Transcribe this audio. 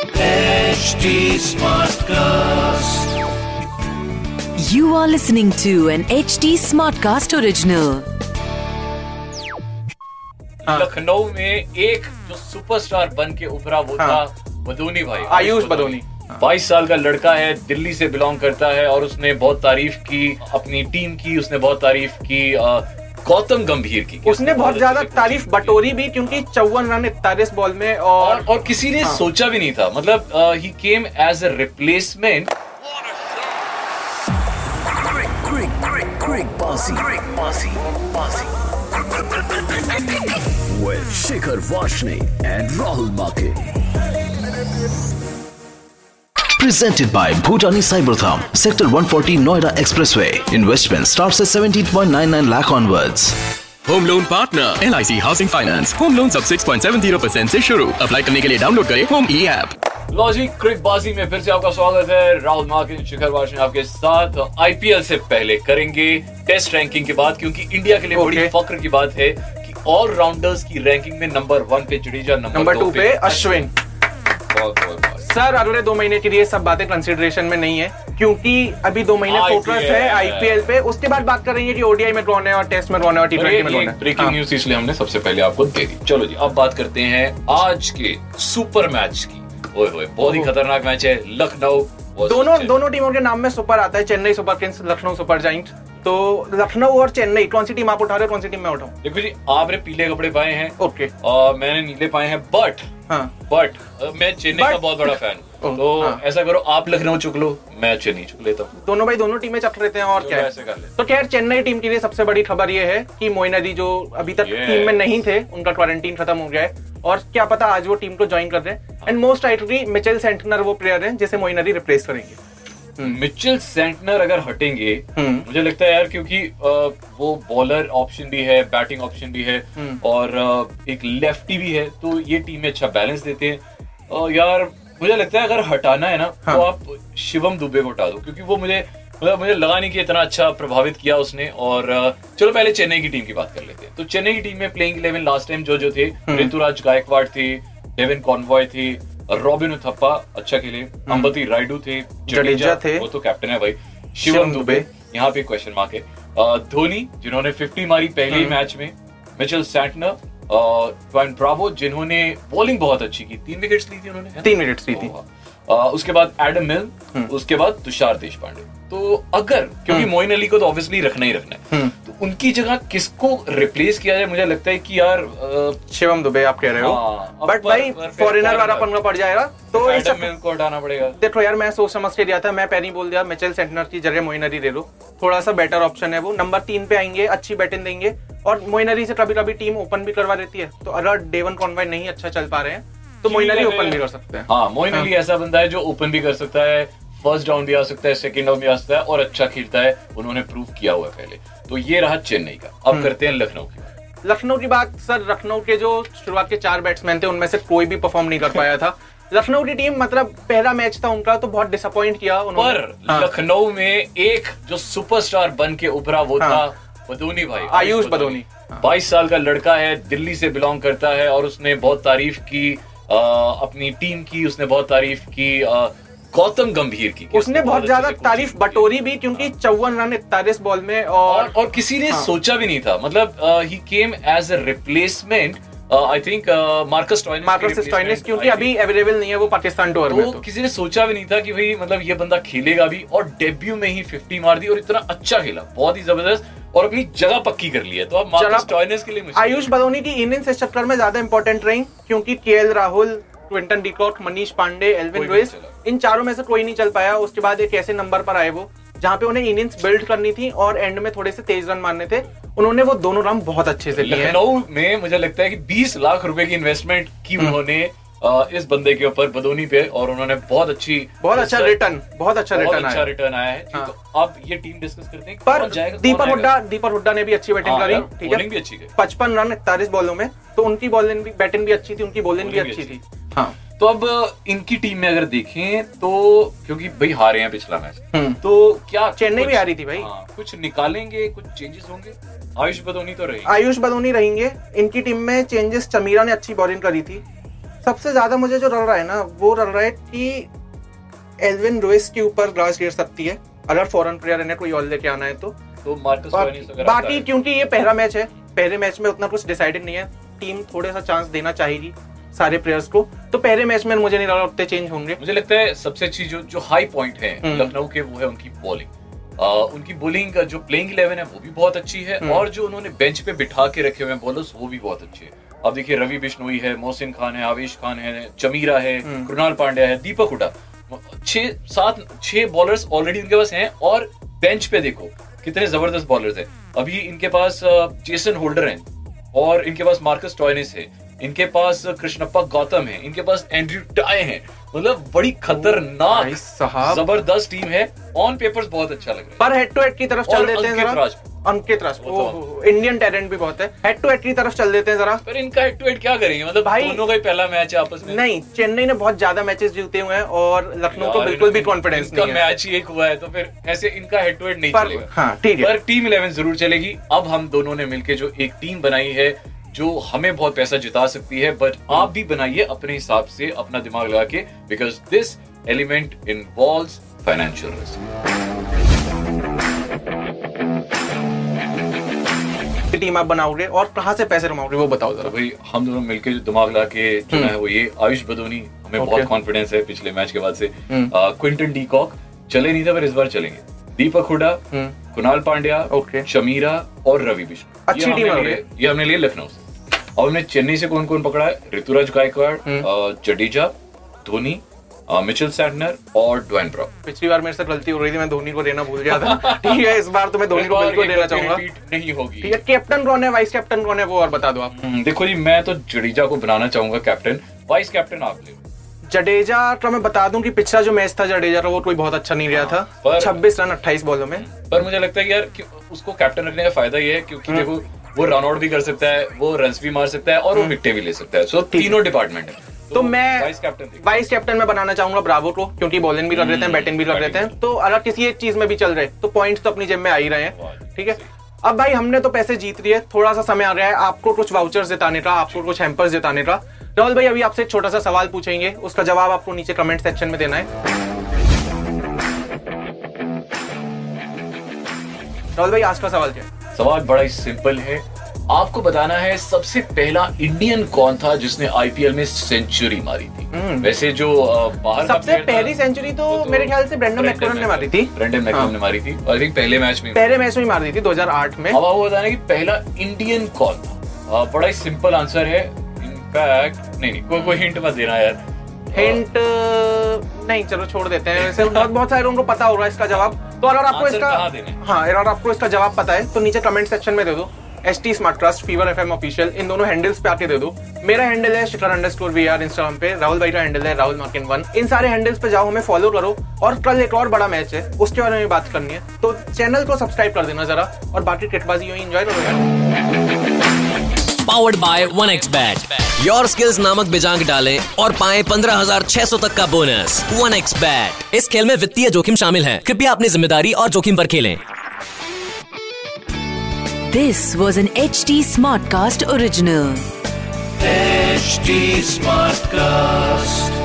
HD Smartcast. You are listening to an HD Smartcast original. Lucknow में एक जो superstar बन के उभरा वो हाँ। था बदोनी भाई आयुष बदोनी। बाईस साल का लड़का है दिल्ली से बिलोंग करता है और उसने बहुत तारीफ़ की अपनी टीम की उसने बहुत तारीफ़ की गौतम गंभीर की उसने बहुत ज़्यादा तारीफ़ बटोरी भी क्योंकि चौवन रन इकतालीस बॉल में और और और किसी ने हाँ। सोचा भी नहीं था मतलब ही came as a replacement. With Shikhar Vashne and Rahul Make. Presented by Bhutani Cybertham, Sector 140 Noida Expressway. Investment starts at 17.99 lakh onwards. Home loan partner L I C housing finance home loan सब 6.70 percent ऐसी शुरू. Apply करने के लिए download करें home ई ऐप लॉजी क्रिक बाजी में फिर से आपका स्वागत है। राहुल मार्किन शिखर वाशन आपके साथ। आईपीएल से पहले करेंगे टेस्ट रैंकिंग की बात क्योंकि इंडिया के लिए बड़ी Okay. फक्र की बात है कि ऑल राउंडर्स की रैंकिंग में नंबर वन पे जडेजा नंबर नंबर टू पे अश्विन बहुत बहुत सर अगले दो महीने के लिए सब बातें कंसिडरेशन में नहीं है क्योंकि अभी दो महीने फोकस है आईपीएल पे। उसके बाद बात करेंगे कि ओडीआई में कौन है और टेस्ट में कौन है और टी ट्वेंटी में कौन है। ब्रेकिंग हाँ। न्यूज़ इसलिए हमने सबसे पहले आपको दे दी। चलो जी अब बात करते हैं आज के सुपर मैच की। ओए होए बहुत ही खतरनाक मैच है लखनऊ दोनों दोनों टीमों के नाम में सुपर आता है Chennai super kings Lucknow super giant तो लखनऊ और चेन्नई कौन सी टीम आप उठा रहे हो कौन सी टीम मैं उठाऊं? देखो जी आपने पीले कपड़े पाए हैं ओके और मैंने नीले पाए हैं बट हाँ। बट मैं चेन्नई का बहुत बड़ा फ़ैन ओह, तो हाँ। ऐसा करो आप लखनऊ चुक लो मैं चेन्नई चुक लेता हूँ। दोनों भाई दोनों टीमें चक लेते हैं और क्या ऐसे कर तो खैर चेन्नई टीम के लिए सबसे बड़ी खबर ये है कि मोइन अली जो अभी तक टीम में नहीं थे उनका क्वारंटीन खत्म हो गया है। और क्या पता आज वो टीम को ज्वाइन कर रहे हैं। And most likely Mitchell Santner वो प्लेयर हैं जिसे मोइन अली रिप्लेस करेंगे। मिचेल सेंटनर अगर हटेंगे हम्म। मुझे लगता है यार क्योंकि वो बॉलर ऑप्शन भी है बैटिंग ऑप्शन भी है हम्म। और एक लेफ्टी भी है तो ये टीम में अच्छा बैलेंस देते हैं यार मुझे लगता है अगर हटाना है ना हाँ। तो आप शिवम दुबे को हटा दो क्योंकि वो मुझे मतलब मुझे लगा नहीं कि इतना अच्छा प्रभावित किया उसने और चलो पहले चेन्नई की टीम की बात कर लेते हैं तो चेन्नई की टीम में प्लेइंग इलेवन लास्ट टाइम जो जो थे हम्म। ऋतुराज गायकवाड़ थे डेविन कॉन्वॉय थे रॉबिन थप्पा अच्छा खेले अंबती रायडू थे हम्म। जडेजा थे। वो तो कैप्टन है भाई शिवम दुबे। यहाँ पे क्वेश्चन मार्क है धोनी जिन्होंने 50 मारी पहले ही हम्म। मैच में मिचेल सैंटनर ट्वेंट ब्रावो जिन्होंने बॉलिंग बहुत अच्छी की तीन विकेट्स ली थी उन्होंने तीन विकेट्स ली थी उसके बाद एडम मिल हम्म। उसके बाद तुषार देशपांडे तो अगर क्योंकि हम्म। मोइन अली को तो ऑब्वियसली रखना ही रखना है हम्म। उनकी जगह किसको रिप्लेस किया जाए? मुझे लगता है कि यार शिवम दुबे आप कह रहे हो। हाँ, बट भाई फॉरेनर वाला पंगा पड़ जाएगा तो इस एडम मिल को हटाना पड़ेगा। देखो यार मैं सोच समझ के लिया था मैं पहले ही बोल दिया मिचेल सेंटनर की जगह मोइन अली ले लो थोड़ा सा बेटर ऑप्शन है वो। नंबर तीन पे आएँगे अच्छी बैटिंग देंगे। और मोइन अली से कभी कभी टीम ओपन भी करवा देती है। तो अगर डेवन कॉन्वाई नहीं अच्छा चल पा रहे हैं तो मोइन अली ओपन भी कर सकते हैं। हाँ मोइन हाँ। अली ऐसा बंदा है जो ओपन भी कर सकता है फ़र्स्ट डाउन भी आ सकता है सेकंड डाउन भी आ सकता है और अच्छा खेलता है उन्होंने प्रूव किया हुआ है पहले तो ये रहा चेन्नई का अब हम्म। करते हैं लखनऊ की लखनऊ की बात सर लखनऊ के जो शुरुआत के चार बैट्समैन थे उनमें से कोई भी परफॉर्म नहीं कर पाया था लखनऊ की टीम मतलब पहला मैच था उनका तो बहुत डिसअपॉइंट किया उन्होंने पर हाँ, लखनऊ में एक जो सुपरस्टार बन के उभरा वो हाँ। था बदोनी भाई आयुष बदोनी। हाँ। बाईस साल का लड़का है दिल्ली से बिलोंग करता है और उसने बहुत तारीफ़ की अ, अपनी टीम की उसने बहुत तारीफ़ की अ, गौतम गंभीर की उसने बहुत ज़्यादा तारीफ़ बटोरी भी क्योंकि चौवन रन इकतालीस बॉल में और और और किसी ने हाँ। सोचा भी नहीं था। मतलब ही came as a replacement I think Marcus Marcus Stoinis क्योंकि अभी अवेलेबल नहीं है वो पाकिस्तान टूर में तो तो। किसी ने सोचा भी नहीं था कि भाई मतलब ये बंदा खेलेगा भी और डेब्यू में ही 50 मार दी और इतना अच्छा खेला। बहुत ही ज़बरदस्त और अपनी जगह पक्की कर ली है। तो अब मार्कस टॉयनिस के लिए आयुष बदोनी की इनिंग्स इस चक्कर में ज़्यादा इंपॉर्टेंट रही क्योंकि K Rahul Quinton de Kock Manish Pandey Evin Lewis. इन चारों में से कोई नहीं चल पाया। उसके बाद एक ऐसे नंबर पर आए वो जहाँ पे उन्हें इनिंग्स बिल्ड करनी थी और एंड में थोड़े से तेज रन मारने थे। उन्होंने वो दोनों रन बहुत अच्छे से लिए। लखनऊ में मुझे लगता है कि 20 लाख रुपए की इन्वेस्टमेंट की हम्म। उन्होंने इस बंदे के ऊपर बदोनी पे और उन्होंने बहुत अच्छी बहुत अच्छा रिटर्न बहुत अच्छा रिटर्न अच्छा रिटर्न आया है। हाँ। तो अब ये टीम डिस्कस करते हैं पर दीपक हुड्डा दीपक हुड्डा ने भी अच्छी बैटिंग हाँ करी ठीक भी है अच्छी पचपन रन इकतालीस बॉलों में तो उनकी बॉलिंग भी बैटिंग भी अच्छी थी उनकी बॉलिंग भी अच्छी थी। हाँ। तो अब इनकी टीम में अगर देखें तो क्योंकि भाई हारे हैं पिछला मैच हम्म। तो क्या चेन्नई भी हारी थी भाई। हाँ, कुछ निकालेंगे कुछ चेंजेस होंगे? आयुष बदोनी तो रही आयुष बदोनी रहेंगे। इनकी टीम में चेंजेस चमीरा ने अच्छी बॉलिंग करी थी। सबसे ज़्यादा मुझे जो रल रहा है ना वो रल रहा है कि एल्विन लुइस के ऊपर ग्रास गिर सकती है। अगर फॉरन प्लेयर ने कोई और लेके आना है तो। तो मार्कस बाकी, क्योंकि ये पहला मैच है पहले मैच में उतना कुछ डिसाइडेड नहीं है। टीम थोड़ा सा चांस देना चाहेगी। सारे प्लेयर्स को। तो पहले मैच में मुझे नहीं लग चेंज होंगे। मुझे लगता है सबसे अच्छी जो जो हाई पॉइंट है हम्म। लखनऊ के वो है उनकी बॉलिंग उनकी बॉलिंग जो प्लेइंग इलेवन है वो भी बहुत अच्छी है हम्म। और जो उन्होंने बेंच पे बिठा के रखे हुए हैं बॉलर्स वो भी बहुत अच्छे हैं। अब देखिए रवि बिश्नोई है मोहसिन खान है आवेश खान है चमीरा है हम्म। कृणाल पांड्या है दीपक हुडा छह सात छह बॉलर्स ऑलरेडी इनके पास हैं और बेंच पे देखो कितने ज़बरदस्त बॉलर्स हैं। अभी इनके पास जेसन होल्डर हैं और इनके पास मार्कस टॉयनिस है। इनके पास कृष्णप्पा गौतम है इनके पास एंड्रयू टाई है। मतलब बड़ी खतरनाक साहब। ज़बरदस्त टीम है। ऑन पेपर बहुत अच्छा लग रहा है। पर हेड टू हेड की तरफ़ चल देते हैं अंकित राजपूत। तो- इंडियन टैलेंट भी बहुत है। हेड टू हेड की तरफ़ चल देते हैं जरा। पर इनका हेड टू हेड क्या करेंगे? मतलब भाई- दोनों का ही पहला मैच है आपस में। नहीं चेन्नई ने बहुत ज़्यादा मैचेस जीते हुए हैं और लखनऊ को बिल्कुल भी कॉन्फिडेंस नहीं है। मैच ही एक हुआ है तो फिर ऐसे इनका हेड टू हेड नहीं चलेगा। हाँ ठीक है। पर टीम इलेवन ज़रूर चलेगी। अब हम दोनों ने मिलकर जो एक टीम बनाई है जो हमें बहुत पैसा जिता सकती है बट आप भी बनाइए अपने हिसाब से अपना दिमाग लगा के because this element involve financial risk team आप बनाओगे और कहाँ से पैसे कमाओगे वो बताओ तो जरा भाई हम दोनों मिलकर जो दिमाग लगा के चुना है वो ये आयुष बदोनी हमें okay. बहुत कॉन्फिडेंस है पिछले मैच के बाद से हम्म। क्विंटन डीकॉक चले नहीं थे पर इस बार चलेंगे दीपक हुडा हम्म। कुणाल पांड्या Okay. शमीरा और रवि बिश्नोई अच्छी टीम ये हमने लिए लखनऊ से और हमने चेन्नई से कौन कौन पकड़ा है? ऋतुराज गायकवाड़ हम्म। जडेजा धोनी मिचेल सैटनर और ड्वेन ब्रॉक पिछली बार मेरे से गलती हो रही थी मैं धोनी को देना भूल गया था। ठीक है इस बार तो मैं धोनी को बिल्कुल देना चाहूँगा। नहीं होगी। ठीक है कैप्टन कौन है वाइस कैप्टन कौन है वो और बता दो आप। हम्म, देखो जी मैं तो जडेजा को बनाना चाहूँगा कैप्टन वाइस कैप्टन आप ले जडेजा का मैं बता दूँ कि पिछला जो मैच था जडेजा का वो कोई बहुत अच्छा नहीं रहा था। पर- 26 रन 28 बॉलों में। पर मुझे लगता है यार कि उसको कैप्टन रखने का फ़ायदा ये है क्योंकि देखो वो रन आउट भी कर सकता है वो रन भी मार सकता है और वो विकेटें भी ले सकता है। सो तीनों डिपार्टमेंट है। तो मैं वाइस कैप्टन वाइस कैप्टन में बनाना चाहूँगा ब्रावो को क्योंकि बॉलिंग भी कर लेते हैं बैटिंग भी कर लेते हैं। तो अगर किसी एक चीज़ में भी चल रहे तो पॉइंट्स तो अपनी जेब में आ ही रहे हैं। ठीक है? अब भाई हमने तो पैसे जीत लिए थोड़ा सा समय आ गया है आपको कुछ वाउचर्स जिताने का आपको कुछ हैम्पर्स जिताने का। राहुल भाई अभी आपसे एक छोटा सा सवाल पूछेंगे उसका जवाब आपको नीचे कमेंट सेक्शन में देना है। राहुल भाई आज का सवाल क्या है? सवाल बड़ा ही सिंपल है। आपको बताना है सबसे पहला इंडियन कौन था जिसने आईपीएल में सेंचुरी मारी थी? वैसे जो बाहर हम्म। सबसे पहली सेंचुरी तो वो मेरे ख्याल से ब्रेंडन मैकलम ने मारी थी। ब्रेंडन मैकलम हाँ। ने मारी थी। और आई थिंक पहले मैच में पहले मैच में ही मार दी थी 2008 में। अब आपको बताना है कि पहला इंडियन कौन था? बड़ा ही सिंपल आंसर है। इनफैक्ट नहीं नहीं कोई कोई हिंट मत देना यार। हिंट नहीं चलो छोड़ देते हैं। वैसे बहुत बहुत सारे लोगों को पता होगा इसका जवाब। तो अगर आपको इसका हाँ? अगर आपको इसका जवाब पता है तो नीचे कमेंट सेक्शन में दे दो। S T smart trust fever F M official इन दोनों हैंडल्स पे आके दे दो। मेरा हैंडल है Shikhar underscore V R Instagram पे राहुल भाई का हैंडल है राहुल मार्किन वन इन सारे हैंडल्स पे जाओ हमें फॉलो करो। और कल एक और बड़ा मैच है उसके बारे में बात करनी है। तो चैनल को सब्सक्राइब कर देना जरा और बाकी किटबाजी यूँ एंजॉय करो यार। Powered by one X bet your skills नामक बिजांग डालें और पाएँ 15,600 तक का बोनस वन एक्स बैट इस खेल में वित्तीय जोखिम शामिल है। कृपया अपनी ज़िम्मेदारी और जोखिम पर खेलें। This was an H T smart cast original smart Smartcast.